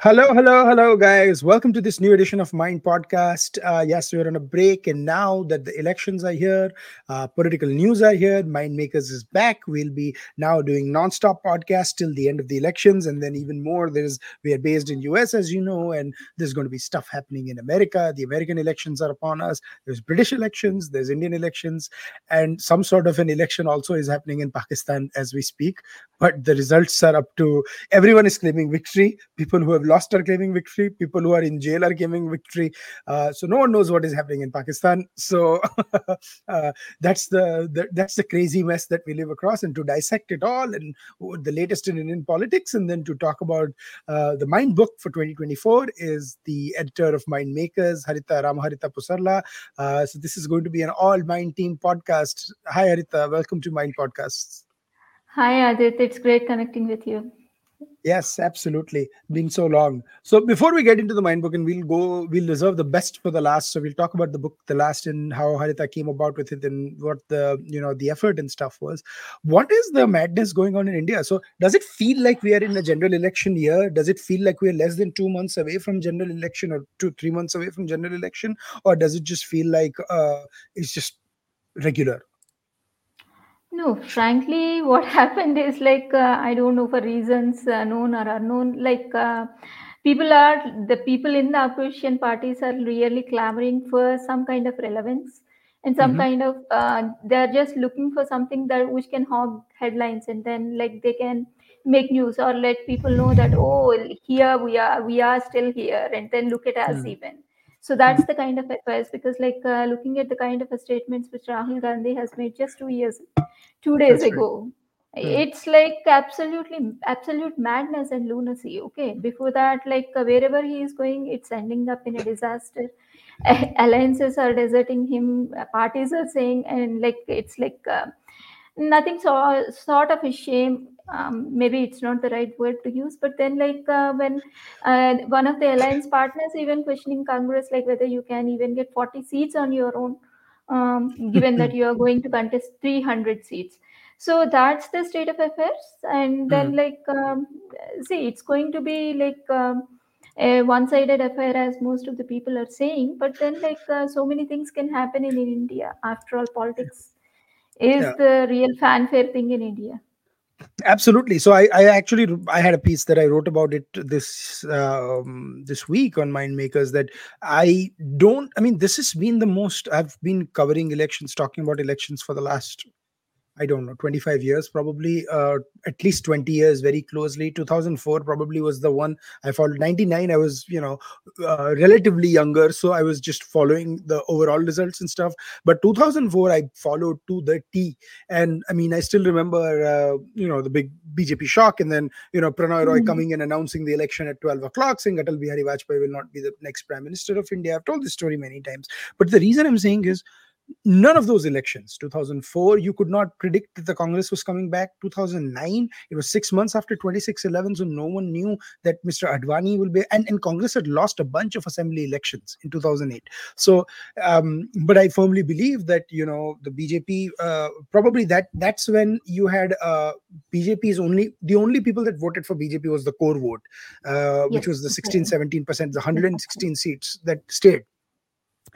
Hello, hello, hello, guys. Welcome to this new edition of MyInd Podcast. Uh, yes, we're on a break, and now that the elections are here, uh, political news are here, MyInd Makers is back. We'll be now doing non-stop podcasts till the end of the elections, and then even more. There's we are based in US, as you know, and there's going to be stuff happening in America. The American elections are upon us. There's British elections, there's Indian elections, and some sort of an election also is happening in Pakistan as we speak. But the results are up to everyone is claiming victory. People who have lost are claiming victory. People who are in jail are claiming victory. Uh, so no one knows what is happening in Pakistan. So uh, that's the, the, that's the crazy mess that we live across. And to dissect it all and the latest in Indian politics, and then to talk about uh, the MyInd book for 2024 is the editor of MyInd Makers, Haritha Ramaharitha Pusarla. Uh, so this is going to be an all Mind team podcast. Hi Haritha, welcome to MyInd Podcasts. Hi Aadit, it's great connecting with you. Yes, absolutely. Been so long. So before we get into the MyInd book, and we'll go, we'll reserve the best for the last. So we'll talk about the book, the last, and how Haritha came about with it, and what the you know the effort and stuff was. What is the madness going on in India? So does it feel like we are in a general election year? Does it feel like we are less than two months away from general election, or two three months away from general election, or does it just feel like uh, it's just regular? No, frankly, what happened is like uh, I don't know for reasons uh, known or unknown. Like uh, people are the people in the opposition parties are really clamoring for some kind of relevance and some mm-hmm. kind of uh, they're just looking for something that which can hog headlines and then like they can make news or let people know that oh here we are we are still here and then look at us mm-hmm. even so that's the kind of advice because like uh, looking at the kind of statements which rahul gandhi has made just two years two days that's ago right. Hmm. it's like absolutely absolute madness and lunacy okay before that like uh, wherever he is going it's ending up in a disaster alliances are deserting him parties are saying and like it's like uh, nothing so, sort of a shame um, maybe it's not the right word to use but then like uh, when uh, one of the alliance partners even questioning congress like whether you can even get 40 seats on your own um, given that you are going to contest 300 seats. So that's the state of affairs. And then mm. like um, see it's going to be like um, a one-sided affair as most of the people are saying. But then like uh, so many things can happen in, in india. After all politics is yeah. the real fanfare thing in india absolutely. So I, I actually i had a piece that i wrote about it this um, this week on MyInd Makers that i don't i mean this has been the most i've been covering elections talking about elections for the last I don't know, 25 years, probably uh, at least 20 years very closely. 2004 probably was the one I followed. 99, I was, you know, uh, relatively younger. So I was just following the overall results and stuff. But 2004, I followed to the T. And I mean, I still remember, uh, you know, the big BJP shock. And then, you know, Prannoy Roy mm-hmm. coming and announcing the election at 12 o'clock, saying Atal Bihari Vajpayee will not be the next prime minister of India. I've told this story many times. But the reason I'm saying is, none of those elections 2004 you could not predict that the congress was coming back. 2009 it was six months after 2611 so no one knew that mr advani will be and, and congress had lost a bunch of assembly elections in 2008 so um, but i firmly believe that you know the bjp uh, probably that that's when you had uh, bjp is only the only people that voted for bjp was the core vote uh, which was the 16 17 percent the 116 seats that stayed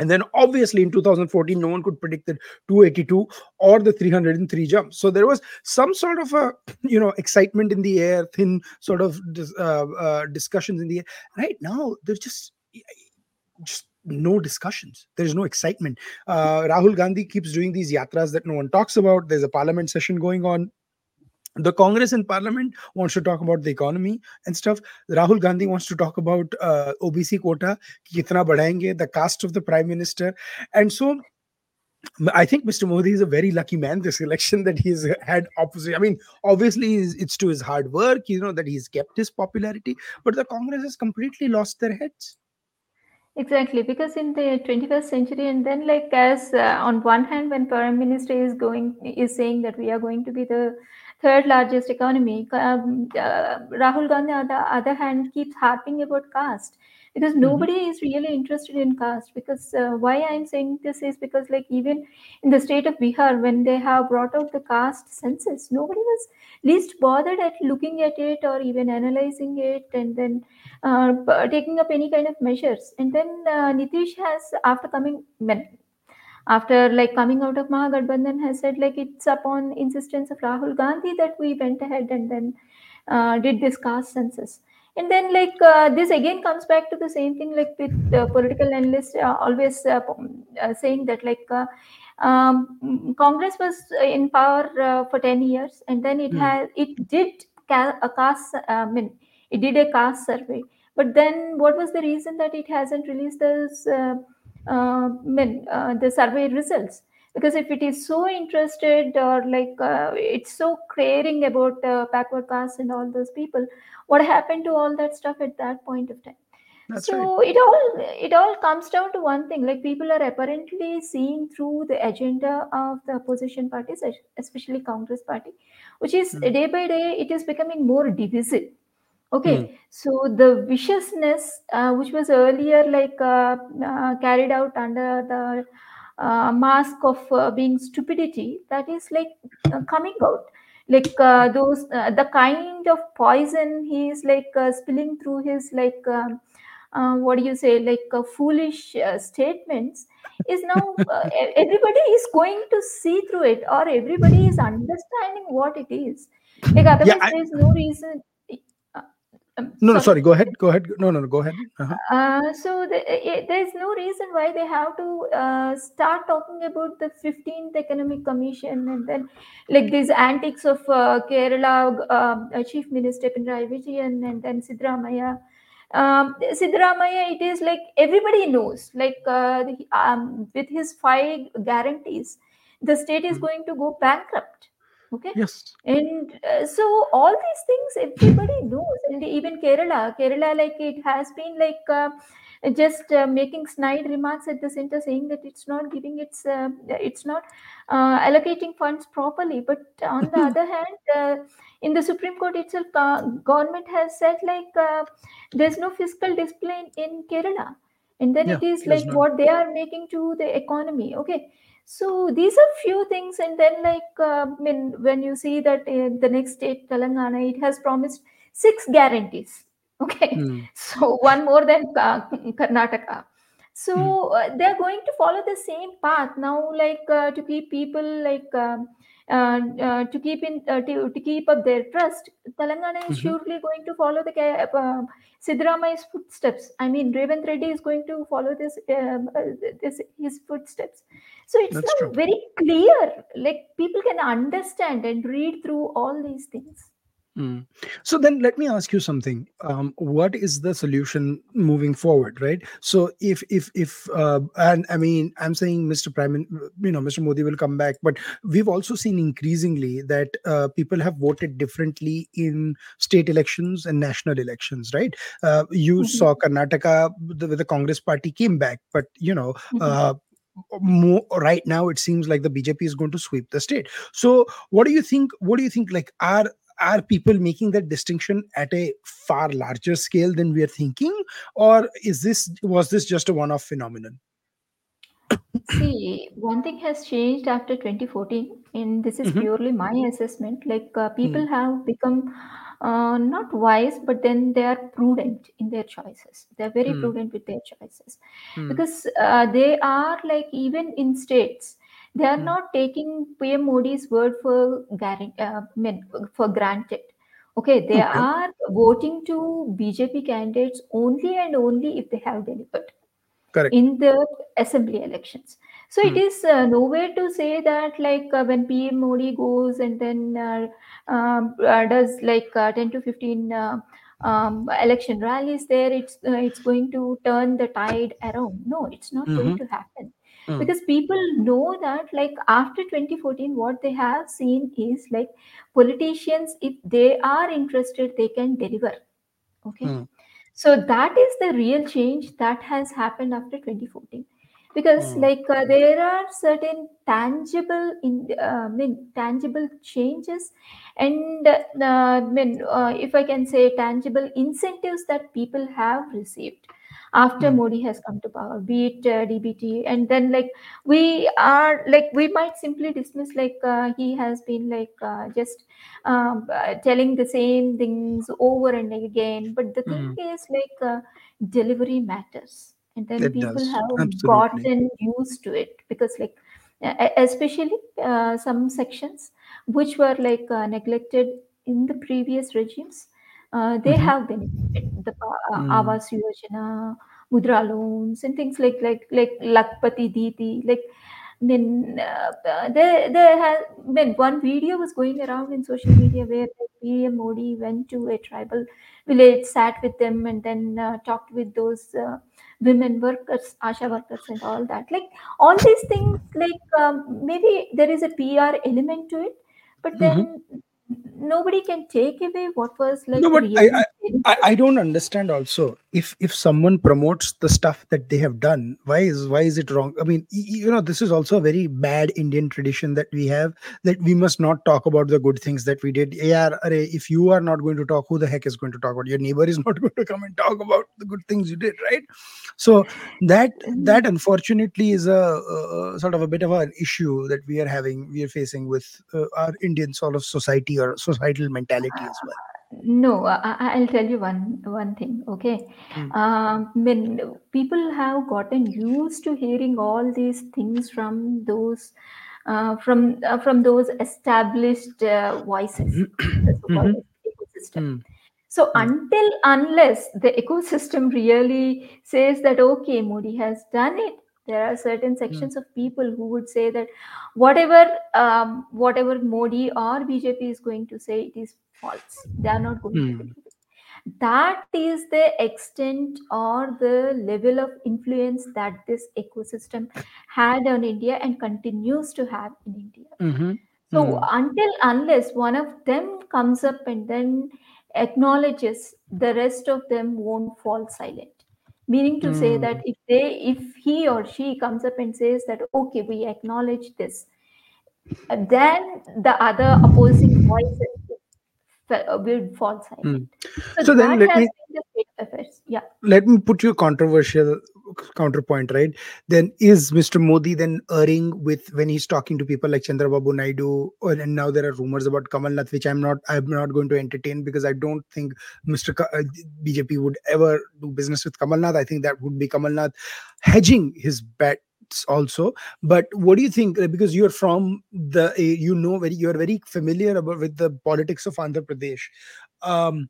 and then obviously in 2014, no one could predict the 282 or the 303 jump. So there was some sort of a you know excitement in the air, thin sort of uh, uh, discussions in the air. Right now, there's just just no discussions. There's no excitement. Uh, Rahul Gandhi keeps doing these yatras that no one talks about. There's a parliament session going on the congress and parliament wants to talk about the economy and stuff rahul gandhi wants to talk about uh, obc quota kitna badhayenge the caste of the prime minister and so I think Mr. Modi is a very lucky man this election that he's had opposite. I mean, obviously, it's to his hard work, you know, that he's kept his popularity, but the Congress has completely lost their heads. Exactly, because in the 21st century, and then like as uh, on one hand, when Prime Minister is going is saying that we are going to be the third largest economy. Um, uh, Rahul Gandhi, on the other hand, keeps harping about caste because Mm-hmm. nobody is really interested in caste. Because uh, why I'm saying this is because, like, even in the state of Bihar, when they have brought out the caste census, nobody was least bothered at looking at it or even analyzing it and then uh, taking up any kind of measures. And then uh, Nitish has, after coming, after like coming out of Mahagathbandhan has said like it's upon insistence of Rahul Gandhi that we went ahead and then uh, did this caste census. And then like uh, this again comes back to the same thing like with uh, political analysts uh, always uh, uh, saying that like uh, um, Congress was in power uh, for 10 years and then it Hmm. has it did ca- a caste I mean it did a caste survey but then what was the reason that it hasn't released those uh, uh, uh, the survey results because if it is so interested or like uh, it's so caring about uh, backward caste and all those people what happened to all that stuff at that point of time That's so right. it all it all comes down to one thing like people are apparently seeing through the agenda of the opposition parties especially congress party which is Hmm. day by day it is becoming more divisive Okay, so the viciousness, uh, which was earlier like uh, uh, carried out under the uh, mask of uh, being stupidity, that is like uh, coming out. Like uh, those, uh, the kind of poison he is like uh, spilling through his like, um, uh, what do you say, like uh, foolish uh, statements is now everybody is going to see through it or everybody is understanding what it is. Like Yeah, otherwise, I, there is no reason. Um, no, no, sorry. sorry. Go ahead. Go ahead. No, no, no. Go ahead. Uh-huh. Uh, so the, i there's no reason why they have to uh, start talking about the 15th Economic Commission and then like these antics of uh, Kerala um, uh, Chief Minister Pinarayi Vijayan and then Siddaramaiah. Um, Siddaramaiah, it is like everybody knows, like uh, the, um, with his five guarantees, the state is Hmm. going to go bankrupt. Okay? Yes. and uh, so all these things everybody knows and even kerala kerala like it has been like uh, just uh, making snide remarks at the center saying that it's not giving its uh, it's not uh, allocating funds properly. But on the other hand uh, in the supreme court itself government has said like uh, there's no fiscal discipline in kerala. And then Yeah, it is like what they are making to the economy. Okay so these are few things, and then like uh, I mean, when you see that uh, the next state, Telangana, it has promised six guarantees. Okay, Hmm. so one more than uh, Karnataka. Hmm. So uh, they are going to follow the same path now, like uh, to keep people like. Um, uh, uh, to keep in uh, to, to keep up their trust, Telangana is Mhm. surely going to follow the uh, Siddaramaiah's footsteps. I mean, Revanth Reddy is going to follow this, um, uh, this his footsteps. So it's That's very clear. Like people can understand and read through all these things. Mm. So then let me ask you something. Um, what is the solution moving forward, right? So if if if uh, and I mean I'm saying Mr. Prime, you know, Mr. Modi will come back, but we've also seen increasingly that uh, people have voted differently in state elections and national elections, right? Uh, you Mhm. saw Karnataka, the, the Congress party came back, but you know. Mhm. Uh, more right now it seems like the bjp is going to sweep the state so what do you think what do you think like are are people making that distinction at a far larger scale than we are thinking or is this was this just a one-off phenomenon See, one thing has changed after 2014, and this is Mhm. purely my assessment. Like uh, people have become uh, not wise, but then they are prudent in their choices. They are very Hmm. prudent with their choices Hmm. because uh, they are like even in states, they are Hmm. not taking PM Modi's word for uh, mean, for granted. Okay, they Okay. are voting to BJP candidates only and only if they have delivered correct in the assembly elections. So it Hmm. is uh, nowhere to say that like uh, when PM Modi goes and then uh, um, uh, does like uh, 10 to 15 uh, um, election rallies there, it's uh, it's going to turn the tide around. No, it's not going Mhm. to happen Hmm. because people know that like after 2014 what they have seen is like politicians if they are interested they can deliver okay Hmm. so that is the real change that has happened after 2014 because Mm. like uh, there are certain tangible in uh, mean tangible changes and uh, I mean uh, if I can say tangible incentives that people have received after Mm. Modi has come to power, be it uh, DBT, and then like we are like we might simply dismiss like uh, he has been like uh, just um, uh, telling the same things over and again. But the thing is like uh, delivery matters, and then It people does. have Absolutely. gotten used to it because like especially uh, some sections which were like uh, neglected in the previous regimes uh, they Mhm. have benefited the uh, Mm. Awas Yojana, Mudra loans, and things like like like Lakhpati Didi. Like, I mean, uh, there there has been one video was going around in social media where like, PM Modi went to a tribal village, sat with them, and then uh, talked with those uh, women workers, Asha workers, and all that. Like all these things, like um, maybe there is a PR element to it, but Mhm. then nobody can take away what was like No, but I, I, I, don't understand also if if someone promotes the stuff that they have done why is why is it wrong? I mean you know this is also a very bad indian tradition that we have that we must not talk about the good things that we did. Yeah if you are not going to talk who the heck is going to talk about? Your neighbor is not going to come and talk about the good things you did right? So that that unfortunately is a, sort of a bit of an issue that we are having we are facing with uh, our indian sort of society or societal mentality as well No, I, I- I'll tell you one one thing. Okay, Mm. um, when people have gotten used to hearing all these things from those uh, from uh, from those established uh, voices, the so-called ecosystem. Mm. So Mm. until unless the ecosystem really says that okay, Modi has done it, there are certain sections of people who would say that whatever um, whatever Modi or BJP is going to say, it is false. They are not going to Mm. believe it. That is the extent or the level of influence that this ecosystem had on India and continues to have in India. Mhm. So Mm. until unless one of them comes up and then acknowledges, the rest of them won't fall silent. Meaning to say that if they, if he or she comes up and says that okay, we acknowledge this, then the other opposing uh, will fall silent. So, So then let me- Yeah. let me put you a controversial counterpoint right? Then is mr modi then erring with when he's talking to people like chandrababu naidu or, and now there are rumors about kamal nath which i'm not i'm not going to entertain because i don't think mr Ka- uh, bjp would ever do business with kamal nath. I think that would be kamal nath hedging his bets also. But what do you think? Because you're from the you know very you're very familiar about with the politics of andhra pradesh. Um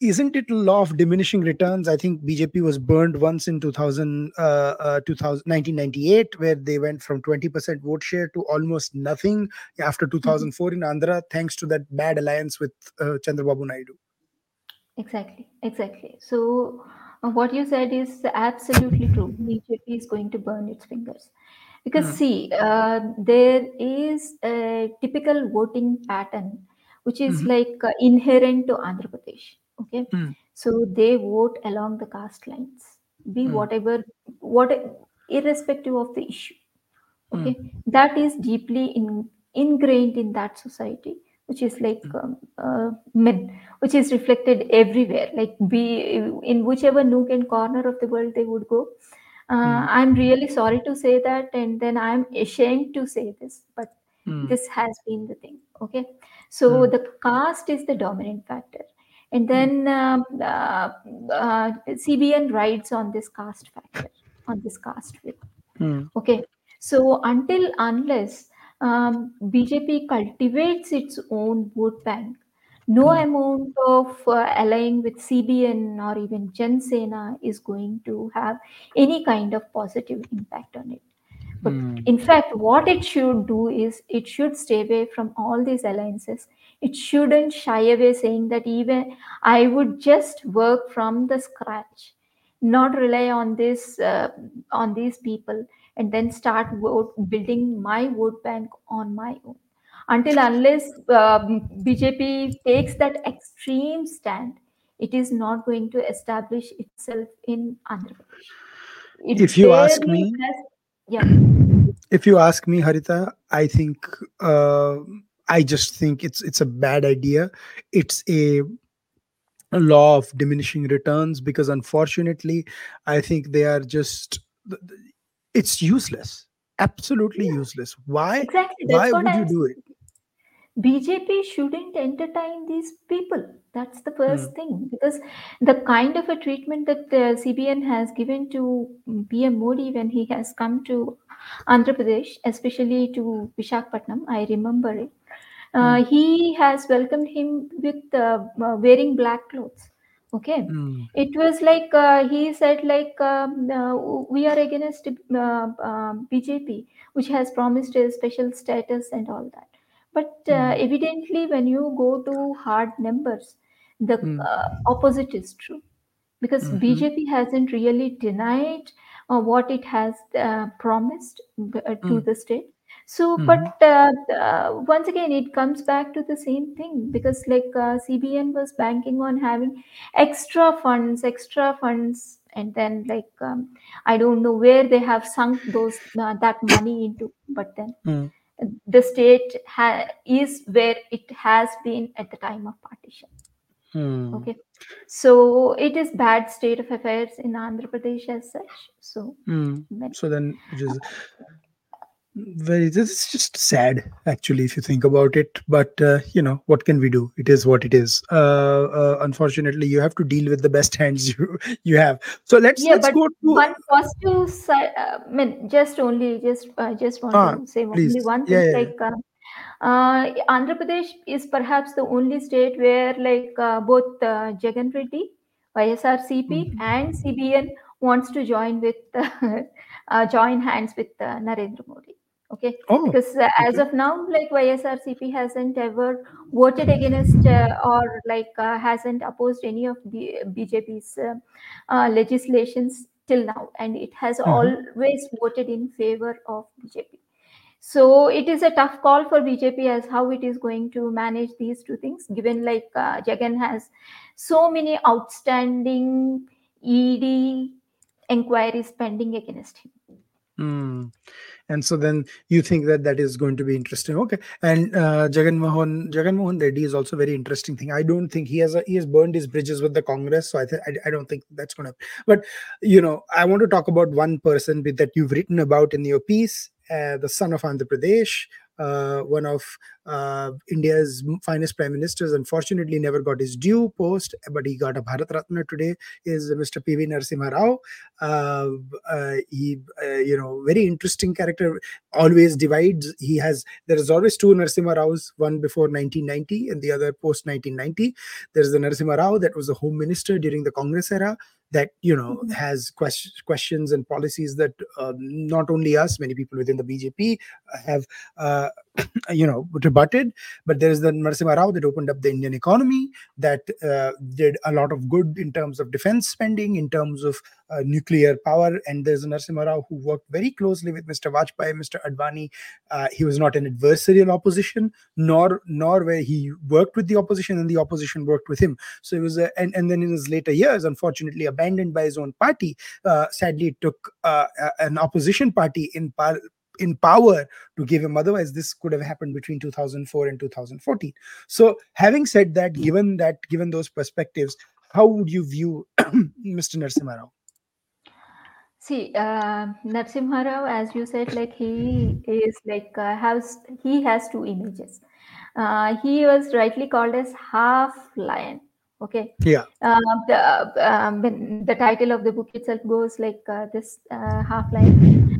isn't it law of diminishing returns i think bjp was burned once in 2000 uh, uh 2000 1998 where they went from 20% vote share to almost nothing after 2004 in andhra thanks to that bad alliance with uh, chandrababu naidu Exactly, exactly. So, uh, what you said is absolutely true. BJP is going to burn its fingers. Because, Hmm. see, uh, there is a typical voting pattern which is Mhm. like uh, inherent to Andhra Pradesh. Okay. Hmm. So, they vote along the caste lines, be Hmm. whatever, what, irrespective of the issue Hmm. okay that is deeply in, ingrained in that society which is like um, uh, men which is reflected everywhere like be in whichever nook and corner of the world they would go uh, Hmm. i'm really sorry to say that and then i'm ashamed to say this but Hmm. this has been the thing okay so Hmm. the caste is the dominant factor and then um, uh, uh, cbn rides on this caste factor on this caste whip Hmm. Okay, so until unless um, BJP cultivates its own vote bank, no Hmm. amount of uh, allying with CBN or even Jan Sena is going to have any kind of positive impact on it. But Hmm. in fact, what it should do is it should stay away from all these alliances. It shouldn't shy away saying that even I would just work from the scratch, not rely on this uh, on these people, and then start vote, building my vote bank on my own. Until unless um, BJP takes that extreme stand, it is not going to establish itself in Andhra Pradesh. It If you ask me- has yeah. If you ask me Haritha i think uh, i just think it's it's a bad idea. It's a a law of diminishing returns because unfortunately i think they are just it's useless. Absolutely yeah. useless. Why exactly. Why would you i'm do it BJP shouldn't entertain these people. That's the first Hmm, thing because the kind of a treatment that CBN has given to mm, PM Modi when he has come to Andhra Pradesh, especially to Vishakhapatnam, I remember it. Uh, he has welcomed him with uh, uh, wearing black clothes. Okay, hmm, it was like uh, he said, like um, uh, we are against BJP, which has promised a special status and all that. But uh, hmm, evidently, when you go to hard numbers, the hmm, uh, opposite is true. Because mhm, BJP hasn't really denied uh, what it has uh, promised uh, to hmm, the state. So, but mhm, uh, uh, once again, it comes back to the same thing. Because, like, uh, CBN was banking on having extra funds, extra funds, and then, like, um, I don't know where they have sunk those uh, that money into, but then hmm, the state ha- is where it has been at the time of partition. Hmm, okay. So it is bad state of affairs in andhra pradesh as such. So hmm. so then it is very this is just sad actually if you think about it. But uh, you know what can we do? It is what it is. Uh, uh, unfortunately you have to deal with the best hands you you have. So let's yeah let's but go to one positive side uh, i mean just only just i just want ah to say only one thing yeah, yeah. like uh, uh, andhra pradesh is perhaps the only state where like uh, both uh, jagan reddy ysrcp Mhm. and cbn wants to join with uh, join hands with uh, narendra modi okay oh because uh, as of now like ysrcp hasn't ever voted against uh, or like uh, hasn't opposed any of the bjp's uh, uh, legislations till now and it has Mhm. always voted in favor of bjp so it is a tough call for BJP as how it is going to manage these two things, given like uh, Jagan has so many outstanding ED inquiries pending against him. Hmm. And so then you think that that is going to be interesting. Okay. And uh, jagan mohan jagan mohan reddy is also very interesting thing. I don't think he has a, he has burned his bridges with the congress. So i th- I, I don't think that's going to but you know i want to talk about one person that you've written about in your piece uh, the son of andhra pradesh uh, one of uh, India's finest prime ministers, unfortunately never got his due post, but he got a Bharat Ratna today. Is Mr. P.V. Narasimha Rao? Uh, uh, he, uh, you know, very interesting character. Always divides. He has. There is always two Narasimha Raos, one before 1990 and the other post 1990. There is the Narasimha Rao that was the home minister during the Congress era that you know Mhm. has quest- questions and policies that uh, not only us, many people within the BJP have. Uh, you know rebutted but there is the Narasimha Rao that opened up the Indian economy that uh, did a lot of good in terms of defense spending in terms of uh, nuclear power and there's a Narasimha Rao who worked very closely with Mr. Vajpayee Mr. Advani uh, he was not an adversarial opposition nor nor where he worked with the opposition and the opposition worked with him so it was a, and, and then in his later years unfortunately abandoned by his own party uh, sadly it took uh, an opposition party in par- in power to give him otherwise this could have happened between 2004 and 2014 so having said that given that given those perspectives how would you view mr Narasimha Rao? See, uh, Narasimha Rao, as you said, like he is like uh, has he has two images. Uh, he was rightly called as half lion. Okay, yeah uh, the um, the title of the book itself goes like uh, this uh, half lion.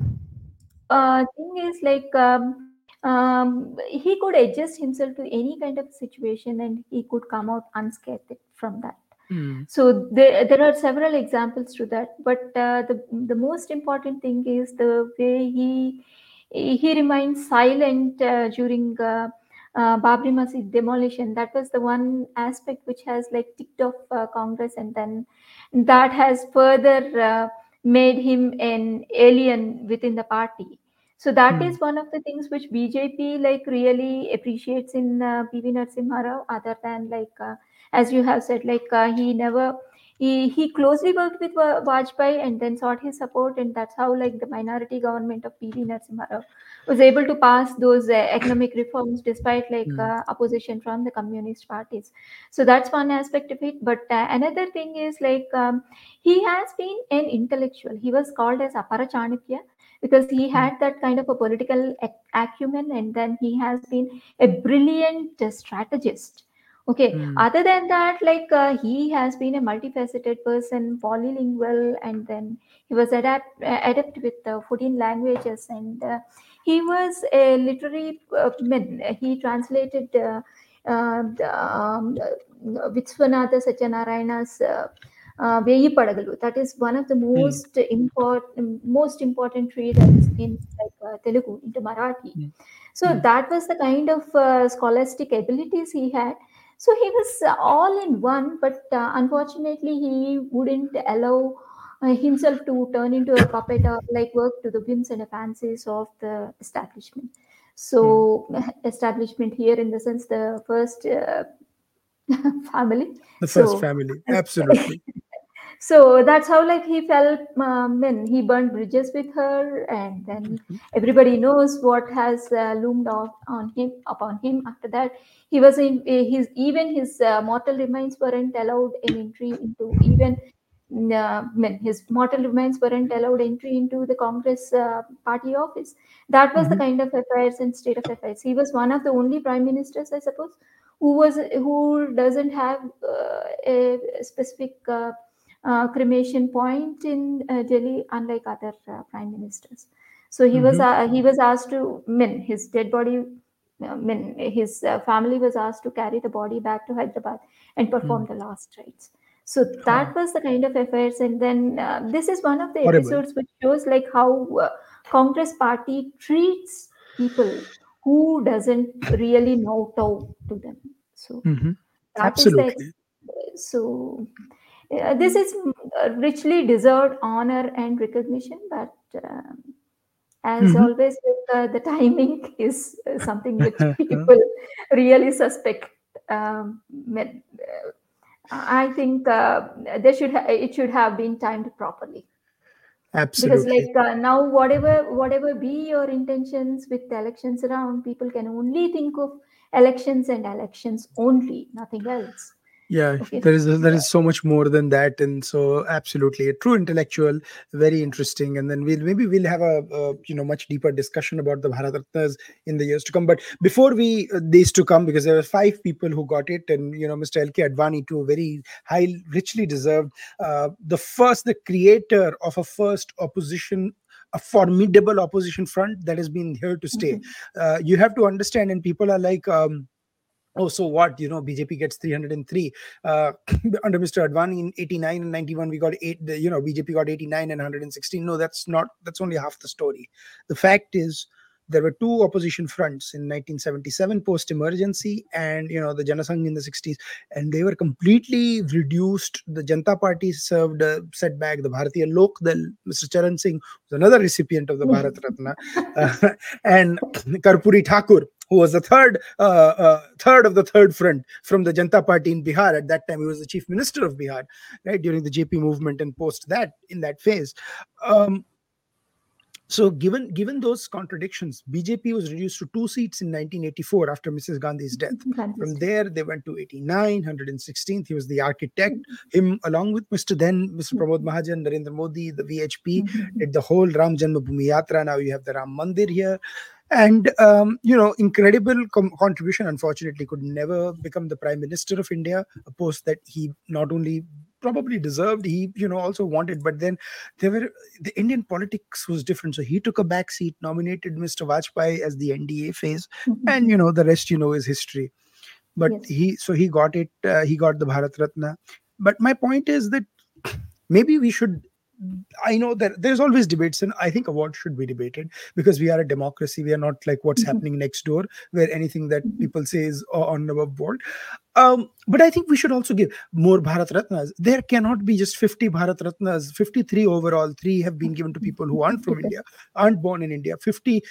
Uh, thing is like um, um, he could adjust himself to any kind of situation and he could come out unscathed from that Mm, so there, there are several examples to that but uh, the the most important thing is the way he he remained silent uh, during uh, uh, Babri Masjid demolition. That was the one aspect which has like ticked off uh, Congress, and then that has further uh, made him an alien within the party. So that mm, is one of the things which BJP like really appreciates in uh, PV Narasimha Rao, other than like uh, as you have said, like uh, he never he, he closely worked with Vajpayee and then sought his support, and that's how like the minority government of PV Narasimha Rao was able to pass those uh, economic reforms despite like mm. uh, opposition from the communist parties. So that's one aspect of it. But uh, another thing is like um, he has been an intellectual. He was called as Apara Chanakya because he hmm. had that kind of a political acumen, and then he has been a brilliant strategist okay mm. other than that like uh, he has been a multifaceted person polylingual and then he was adapt uh, adept with uh, 14 languages and uh, he was a literary uh, man he translated uh, uh, um, Vishwanatha Satyanarayana's uh, uh, That is one of the hmm. most mm. important, most important readers in like uh, Telugu into Marathi. Mm. So mm. that was the kind of uh, scholastic abilities he had. So he was all in one, but uh, unfortunately, he wouldn't allow uh, himself to turn into a puppet or like work to the whims and fancies of the establishment. So, mm. establishment here in the sense the first uh, family. The first so, family, absolutely. so that's how like he felt um, when he burned bridges with her and then mm-hmm. everybody knows what has uh, loomed off on him upon him after that he was in his even his uh, mortal remains weren't allowed an entry into even uh, his mortal remains weren't allowed entry into the Congress uh, party office. That was mm-hmm. the kind of affairs and state of affairs. He was one of the only prime ministers, I suppose, who was who doesn't have uh, a specific uh, cremation point in Delhi, unlike other prime ministers. So he mm-hmm. was he was asked to min his dead body mean, his uh, family was asked to carry the body back to Hyderabad and perform mm. the last rites. So that was the kind of affairs. And then uh, this is one of the Horrible. episodes which shows like how uh, Congress party treats people who doesn't really know how to them. So mm-hmm. absolutely. The, so uh, this is uh, richly deserved honor and recognition, but um, as mm-hmm. always uh, the timing is uh, something which people really suspect. Um, uh, i think uh, there should ha- it should have been timed properly. Absolutely. because like uh, now whatever whatever be your intentions with the elections around people can only think of elections and elections only nothing else yeah there is there is so much more than that and so absolutely a true intellectual very interesting and then we'll maybe we'll have a, a you know much deeper discussion about the bharat ratnas in the years to come. But before we uh, days to come because there were five people who got it and you know mr lk advani too very high richly deserved uh, the first the creator of a first opposition a formidable opposition front that has been here to stay. Mm-hmm. uh, you have to understand and people are like um, oh so what? You know bjp gets 303 uh, under mr advani in 89 and 91 we got 8 you know bjp got 89 and 116 no that's not that's only half the story. The fact is there were two opposition fronts in 1977 post emergency and you know the janasangh in the 60s and they were completely reduced. The janta party served a setback. The bharatiya lok dal mr charan singh was another recipient of the bharat ratna. Uh, and karpuri thakur who was the third uh, uh, third of the third front from the Janta Party in Bihar. At that time, he was the chief minister of Bihar, right during the JP movement and post that in that phase. Um, so given given those contradictions, BJP was reduced to two seats in 1984 after Mrs. Gandhi's death. From there, they went to 89, 116th. He was the architect. Mm-hmm. Him, along with Mr. Then, Mr. Mm-hmm. Pramod Mahajan, Narendra Modi, the VHP, mm-hmm. did the whole Ram Janmabhoomi Yatra. Now you have the Ram Mandir here and um, you know incredible com- contribution unfortunately could never become the prime minister of india a post that he not only probably deserved he you know also wanted but then there were the indian politics was different so he took a back seat nominated mr vajpayee as the nda phase mm-hmm. and you know the rest you know is history but yes. he so he got it uh, he got the bharat ratna but my point is that maybe we should I know that there's always debates, and I think awards should be debated because we are a democracy. We are not like what's mm-hmm. happening next door, where anything that mm-hmm. people say is on above board. Um, but I think we should also give more Bharat Ratnas. There cannot be just 50 Bharat Ratnas, 53 overall. Three have been given to people who aren't from India, aren't born in India. 50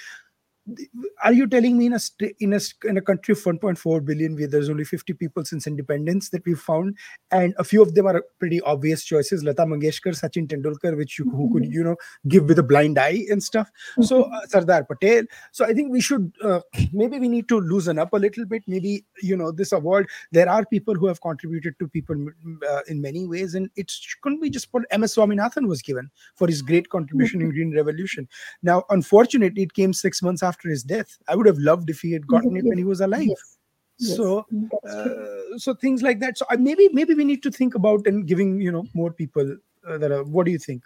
are you telling me in a in a in a country of 1.4 billion where there's only 50 people since independence that we've found? And a few of them are pretty obvious choices. Lata mangeshkar sachin tendulkar which you, who could you know give with a blind eye and stuff. So uh, sardar patel. So i think we should uh, maybe we need to loosen up a little bit. Maybe you know this award there are people who have contributed to people uh, in many ways and it couldn't be just what ms swaminathan was given for his great contribution in green revolution. Now unfortunately it came six months after after his death. I would have loved if he had gotten it when he was alive. Yes. Yes. so uh, so things like that so uh, maybe maybe we need to think about and giving you know more people uh, that are what do you think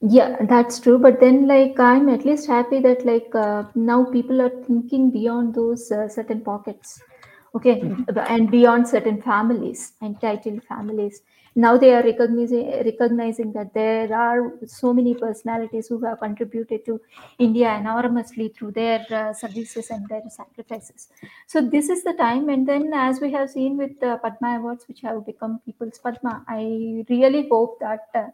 yeah that's true but then like i'm at least happy that like uh, now people are thinking beyond those uh, certain pockets okay mm-hmm. and beyond certain families entitled families now they are recognizing recognizing that there are so many personalities who have contributed to India enormously through their uh, services and their sacrifices. So this is the time, and then as we have seen with the Padma Awards, which have become People's Padma, I really hope that. Uh,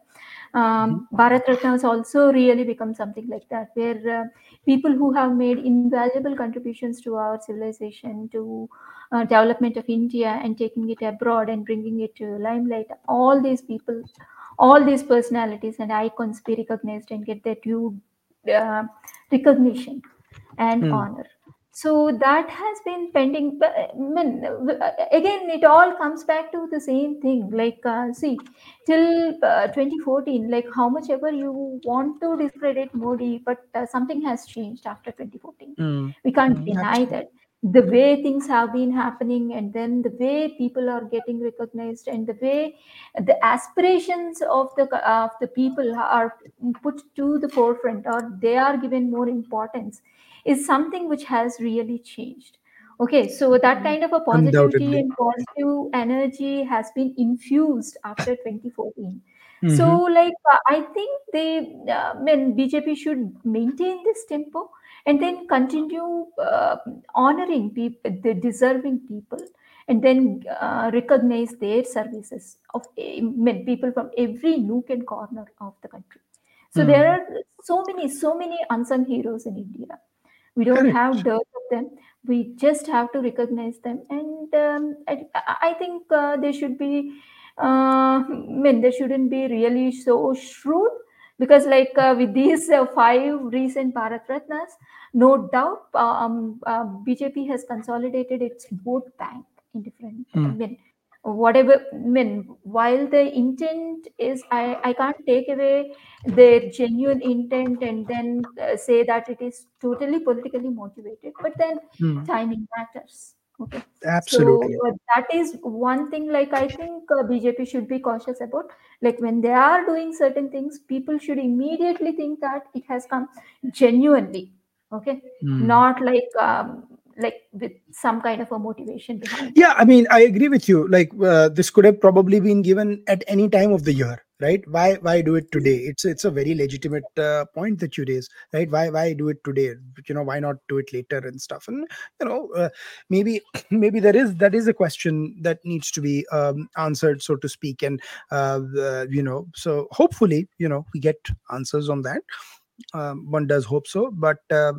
um, mm-hmm. Bharat Ratna has also really become something like that, where uh, people who have made invaluable contributions to our civilization, to uh, development of India and taking it abroad and bringing it to limelight. All these people, all these personalities and icons be recognized and get their due uh, recognition and hmm. honor. So that has been pending. But, I mean, again, it all comes back to the same thing. Like, uh, see, till uh, 2014, like how much ever you want to discredit Modi, but uh, something has changed after 2014. Mm. We can't mm, deny that the way things have been happening and then the way people are getting recognized and the way the aspirations of the of the people are put to the forefront or they are given more importance is something which has really changed okay so that kind of a positivity and positive energy has been infused after 2014 mm-hmm. so like i think they uh, I mean bjp should maintain this tempo and then continue uh, honoring people, the deserving people, and then uh, recognize their services of uh, people from every nook and corner of the country. So mm. there are so many, so many unsung heroes in India. We don't Correct. have dirt of them. We just have to recognize them, and um, I, I, think uh, they should be. Uh, I mean, they shouldn't be really so shrewd because like uh, with these uh, five recent Bharat Ratnas, no doubt um, uh, BJP has consolidated its vote bank in different. Mm. I mean, whatever I mean, while the intent is, I, I can't take away their genuine intent and then uh, say that it is totally politically motivated, but then mm. timing matters. Okay. Absolutely. So uh, that is one thing. Like I think uh, BJP should be cautious about. Like when they are doing certain things, people should immediately think that it has come genuinely. Okay, mm. not like um, like with some kind of a motivation behind. Yeah, I mean, I agree with you. Like uh, this could have probably been given at any time of the year right? Why why do it today? It's it's a very legitimate uh, point that you raise right? Why why do it today? You know why not do it later and stuff? And you know uh, maybe maybe there is that is a question that needs to be um, answered so to speak. And uh, you know so hopefully you know we get answers on that um, one does hope so but uh,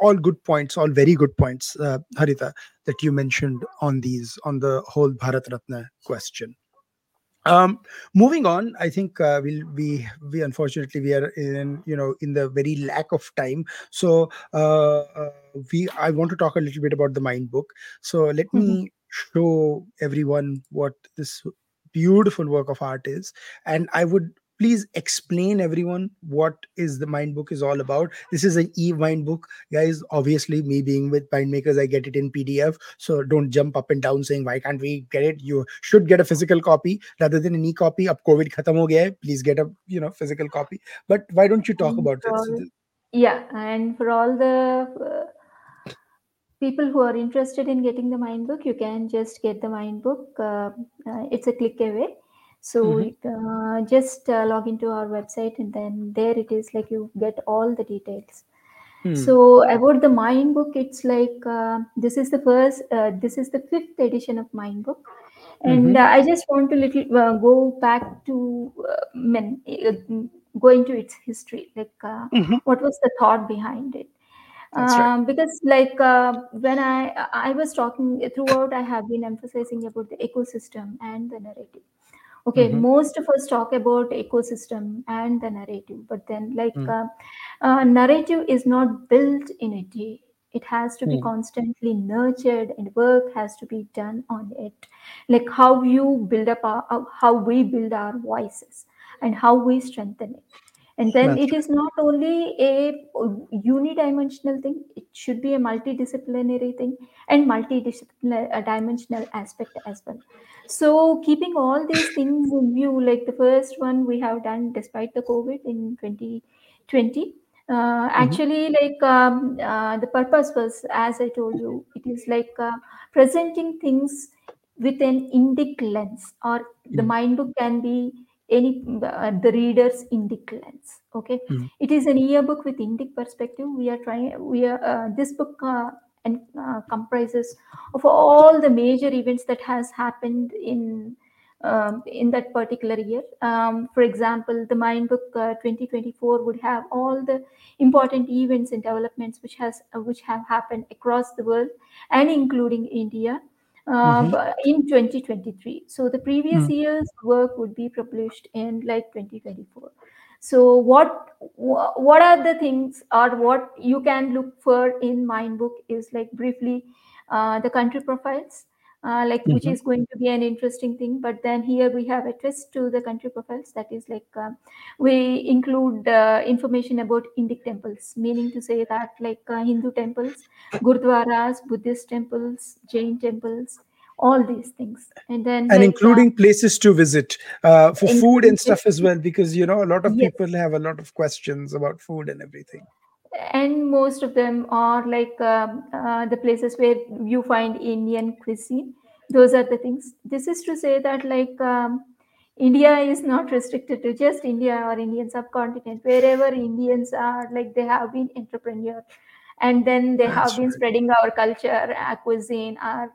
all good points all very good points uh, Haritha that you mentioned on these on the whole bharat ratna question. Um moving on i think uh, we'll we we unfortunately we are in you know in the very lack of time. So uh, uh we i want to talk a little bit about the MyInd book. So let mm-hmm. me show everyone what this beautiful work of art is and i would please explain everyone what is the MyInd book is all about. This is an e MyInd book guys. Obviously me being with MyInd Makers i get it in pdf so don't jump up and down saying why can't we get it? You should get a physical copy rather than an e-copy. Up covid khatam ho gaya hai. please get a you know physical copy. But why don't you talk and about this yeah and for all the uh, people who are interested in getting the MyInd book you can just get the MyInd book uh, uh, it's a click away so mm-hmm. uh, just uh, log into our website and then there it is like you get all the details hmm. so about the MyInd book it's like uh, this is the first uh, this is the fifth edition of MyInd book and mm-hmm. Uh, i just want to little uh, go back to men, go into its history like mm-hmm. what was the thought behind it um, because like uh, when I I was talking throughout, I have been emphasizing about the ecosystem and the narrative. Okay, Mhm. most of us talk about ecosystem and the narrative, but then like Mm. uh, uh, narrative is not built in a day. It has to be Mm. constantly nurtured, and work has to be done on it. Like how you build up our, uh, how we build our voices, and how we strengthen it and then That's it is not only a unidimensional thing it should be a multidisciplinary thing and multi-dimensional aspect as well so keeping all these things in view like the first one we have done despite the covid in 2020 uh. Mhm. actually like um, uh, the purpose was as i told you it is like uh, presenting things with an indic lens or the Mm. MyInd book can be any uh, the reader's indic lens okay? Mm. it is an yearbook with indic perspective. We are trying we are uh, this book uh, and uh, comprises of all the major events that has happened in um, in that particular year. Um, for example the MyInd book uh, 2024 would have all the important events and developments which has uh, which have happened across the world and including india uh, Mhm. in 2023 so the previous Mm. year's work would be published in like 2024 so what what are the things or what you can look for in MyIndBook is like briefly uh, the country profiles uh, like which Mhm. is going to be an interesting thing but then here we have a twist to the country profiles that is like uh, we include uh, information about indic temples meaning to say that like uh, hindu temples gurdwaras buddhist temples jain temples all these things and then And like uh, including places to visit uh, for food and stuff as well, because you know a lot of yes people have a lot of questions about food and everything. And most of them are like um, uh, the places where you find indian cuisine those are the things this is to say that like um, india is not restricted to just india or indian subcontinent wherever indians are like they have been entrepreneur and then they have That's been right. spreading our culture our cuisine our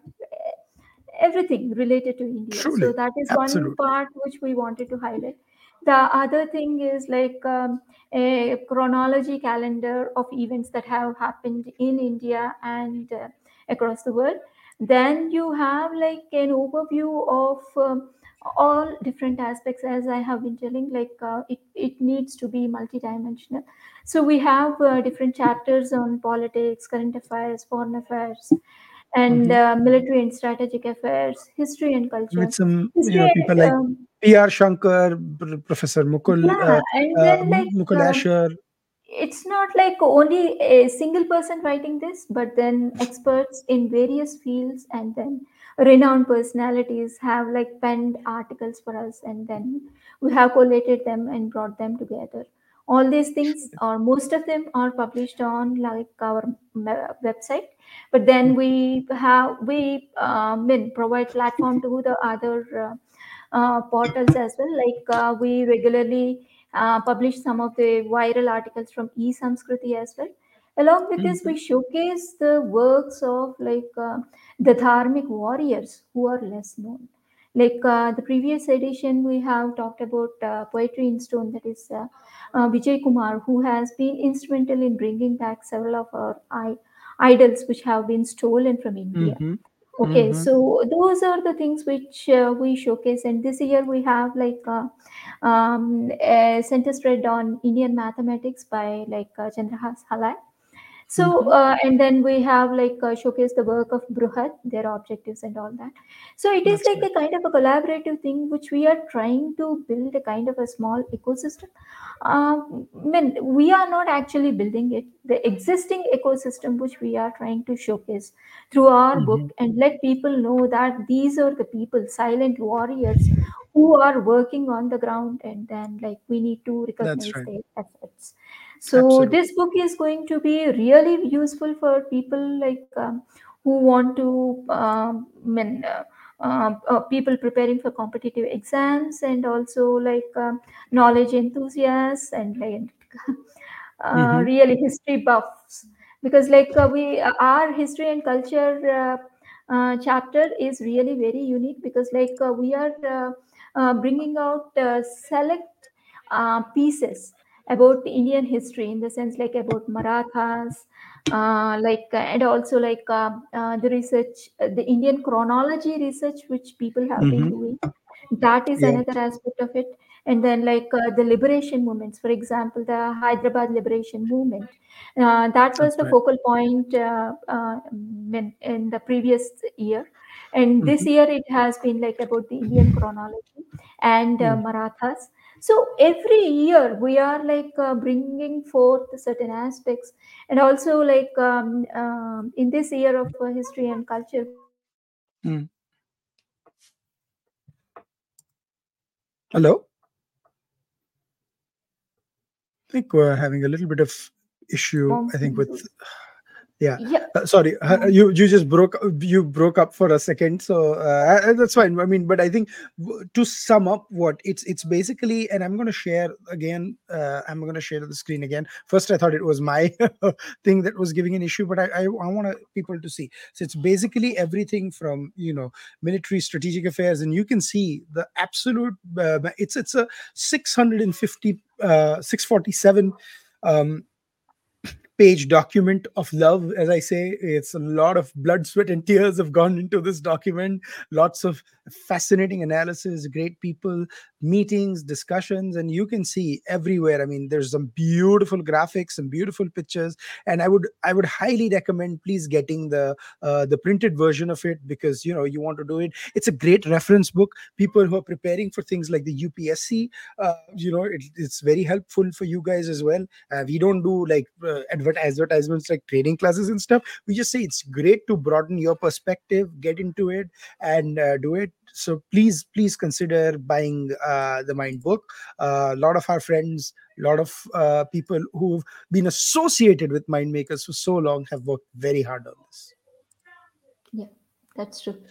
everything related to India. So Truly, that is one part which we wanted to highlight. The other thing is like um, a chronology calendar of events that have happened in India and uh, across the world. Then you have like an overview of um, all different aspects, as I have been telling. Like uh, it, it needs to be multidimensional. So we have uh, different chapters on politics, current affairs, foreign affairs, and hmm uh, military and strategic affairs, history and culture. With some you know History, people like um, P.R. Shankar, Pr- Professor Mukul, yeah, uh, uh, then like Mukul um, Asher. it's not like only a single person writing this, but then experts in various fields and then renowned personalities have like penned articles for us, and then we have collated them and brought them together. All these things, or most of them, are published on like our website. But then we have we um, mean, provide platform to the other uh, uh, portals as well. Like uh, we regularly uh, publish some of the viral articles from eSamskriti as well. Along with this, Mhm. we showcase the works of like uh, the dharmic warriors who are less known. Like uh, the previous edition, we have talked about uh, poetry in stone. That is uh, Vijay Kumar, who has been instrumental in bringing back several of our I- idols which have been stolen from India. Mhm. Okay, Mhm. so those are the things which uh, we showcase, and this year we have like uh, um, a center spread on Indian mathematics by like uh, Chandrahas Halai. So, Mhm. uh, and then we have like uh, showcase the work of Bruhat, their objectives and all that. So it is That's like right. a kind of a collaborative thing which we are trying to build a kind of a small ecosystem. Um, I mean, we are not actually building it. The existing ecosystem which we are trying to showcase through our book Mhm. and let people know that these are the people, silent warriors who are working on the ground and then like we need to recognize right. their efforts so Absolutely. this book is going to be really useful for people like um, who want to um, mean, uh, uh, uh, people preparing for competitive exams and also like um, knowledge enthusiasts and like uh, Mhm. really history buffs because like uh, we uh, our history and culture uh, uh, chapter is really very unique because like uh, we are uh, uh, bringing out uh, select uh, pieces about the Indian history in the sense like about Marathas, uh, like and also like uh, uh, the research, uh, the Indian chronology research which people have been Mhm. doing. That is Yeah. another aspect of it. And then like uh, the liberation movements, for example, the Hyderabad liberation movement. Uh, that was That's the right. focal point uh, uh, in, in the previous year. And this Mhm. year it has been like about the Indian chronology and uh, Mm. Marathas. So every year we are like uh, bringing forth certain aspects, and also like um, um, in this year of uh, history and culture. Mm. Hello? I think we're having a little bit of issue, I think, with yeah. Yeah. Uh, sorry uh, you you just broke you broke up for a second so uh, that's fine. I mean but i think to sum up what it's it's basically and i'm going to share again uh, i'm going to share the screen again. First i thought it was my thing that was giving an issue but i i, I want people to see. So it's basically everything from you know military strategic affairs and you can see the absolute uh, it's it's a 650 uh, 647 um page document of love as i say it's a lot of blood sweat and tears have gone into this document. Lots of fascinating analysis great people meetings discussions and you can see everywhere. I mean there's some beautiful graphics and beautiful pictures and i would i would highly recommend please getting the uh, the printed version of it because you know you want to do it. It's a great reference book. People who are preparing for things like the upsc uh, you know it, it's very helpful for you guys as well. Uh, we don't do like uh, advert advertisements like training classes and stuff. We just say it's great to broaden your perspective get into it and uh, do it. So please please consider buying uh, the MyInd book. A uh, lot of our friends a lot of uh, people who've been associated with MyInd Makers for so long have worked very hard on this. Yeah that's true.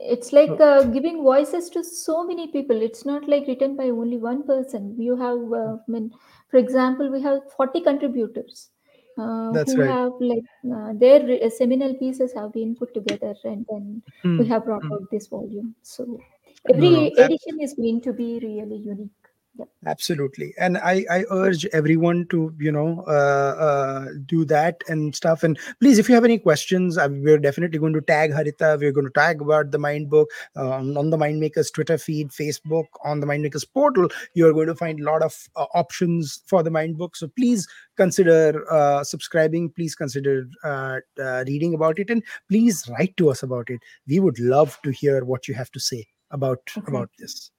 It's like uh, giving voices to so many people. It's not like written by only one person. You have uh, I mean, for example we have 40 contributors uh, that's who right. have like uh, their seminal pieces have been put together and then we Hmm, have brought hmm. out this volume. So no no every edition is going to be really unique. Yep. absolutely. And i i urge everyone to you know uh, uh, do that and stuff. And please if you have any questions uh, we're definitely going to tag Haritha. We're going to tag about the MyInd book uh, on, the MyInd Makers twitter feed facebook on the MyInd Makers portal. You're going to find a lot of uh, options for the MyInd book. So please consider uh, subscribing. Please consider uh, uh, reading about it. And please write to us about it. We would love to hear what you have to say about exactly. about this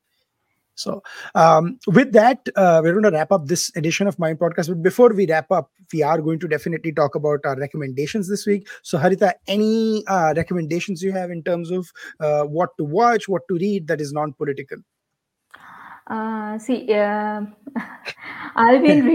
so, um, with that, uh, we're going to wrap up this edition of MyInd Podcast. But before we wrap up, we are going to definitely talk about our recommendations this week. So, Haritha, any uh, recommendations you have in terms of uh, what to watch, what to read that is non political? Uh, see, uh, I've been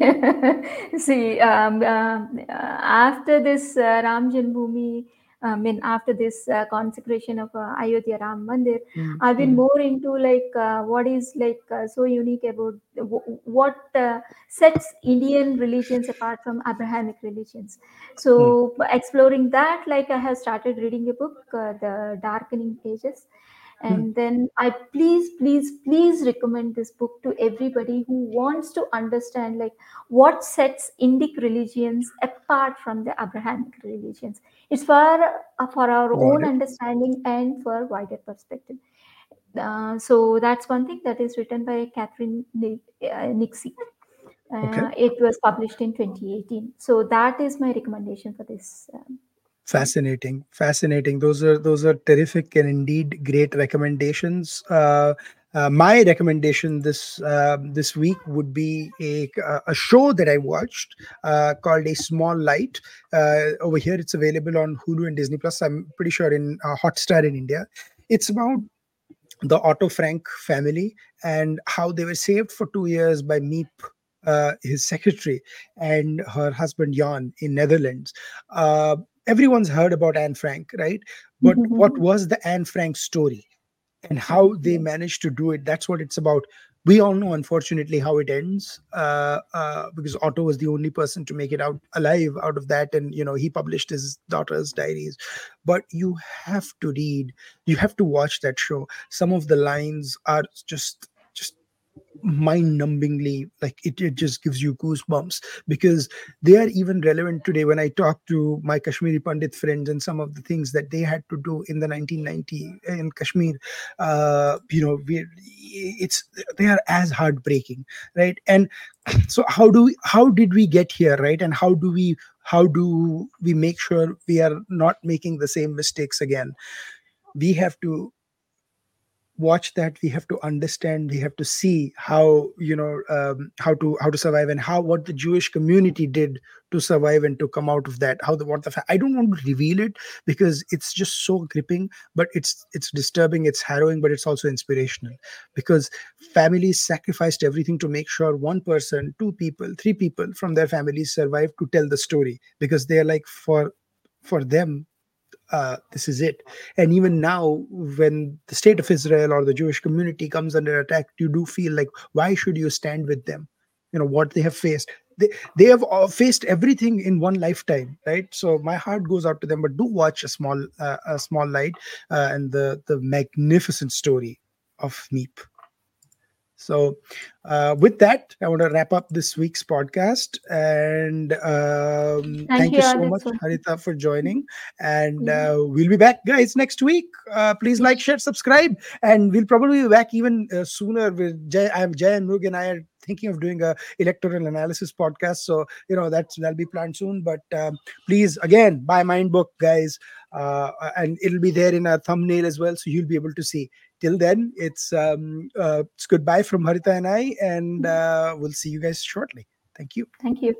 reading. see, um, uh, after this uh, Ram Janmabhoomi, I mean, after this uh, consecration of uh, Ayodhya Ram Mandir, Mm, I've been mm, more into like uh, what is like uh, so unique about w- what uh, sets Indian religions apart from Abrahamic religions. So, exploring that, like I have started reading a book, uh, The Darkening Pages. And then i please please please recommend this book to everybody who wants to understand like what sets indic religions apart from the abrahamic religions. It's for uh, for our own understanding and for wider perspective. Uh, so that's one thing that is written by catherine uh, Nixey. Okay. uh, it was published in 2018 so that is my recommendation for this um, Fascinating, fascinating. Those are those are terrific and indeed great recommendations. Uh, uh, my recommendation this uh, this week would be a a show that I watched uh, called A Small Light. Uh, over here, it's available on Hulu and Disney Plus. I'm pretty sure in uh, Hotstar in India. It's about the Otto Frank family and how they were saved for two years by Miep, uh, his secretary, and her husband Jan in Netherlands. Uh, everyone's heard about Anne Frank, right? But what was the Anne Frank story and how they managed to do it? That's what it's about. We all know, unfortunately, how it ends uh, uh, because Otto was the only person to make it out alive out of that, and you know he published his daughter's diaries. But you have to read, you have to watch that show. Some of the lines are just mind-numbingly like it, it just gives you goosebumps because they are even relevant today. When i talk to my kashmiri pandit friends and some of the things that they had to do in the 1990 in kashmir uh, you know we, it's they are as heartbreaking right? And so how do we how did we get here right? And how do we how do we make sure we are not making the same mistakes again? We have to watch that we have to understand we have to see how you know um, how to how to survive and how what the jewish community did to survive and to come out of that how the what the i don't want to reveal it because it's just so gripping but it's it's disturbing it's harrowing but it's also inspirational because families sacrificed everything to make sure one person two people three people from their families survived to tell the story because they're like for for them uh, this is it. And even now, when the state of Israel or the Jewish community comes under attack, you do feel like, why should you stand with them? You know what they have faced. They they have faced everything in one lifetime, right? So my heart goes out to them. But do watch a small uh, a small light uh, and the the magnificent story of Miep. So, uh, with that, I want to wrap up this week's podcast. And um, thank, thank, you, you so much, Haritha, for joining. And uh, we'll be back, guys, next week. Uh, please like, share, subscribe. And we'll probably be back even uh, sooner with Jay. I'm Jay and Mug, and I are thinking of doing a electoral analysis podcast. So, you know, that's that'll be planned soon. But um, please, again, buy MyIndBook, guys. Uh, and it'll be there in a thumbnail as well. So you'll be able to see till then, it's um, uh, it's goodbye from Haritha and I, and uh, we'll see you guys shortly. Thank you. Thank you.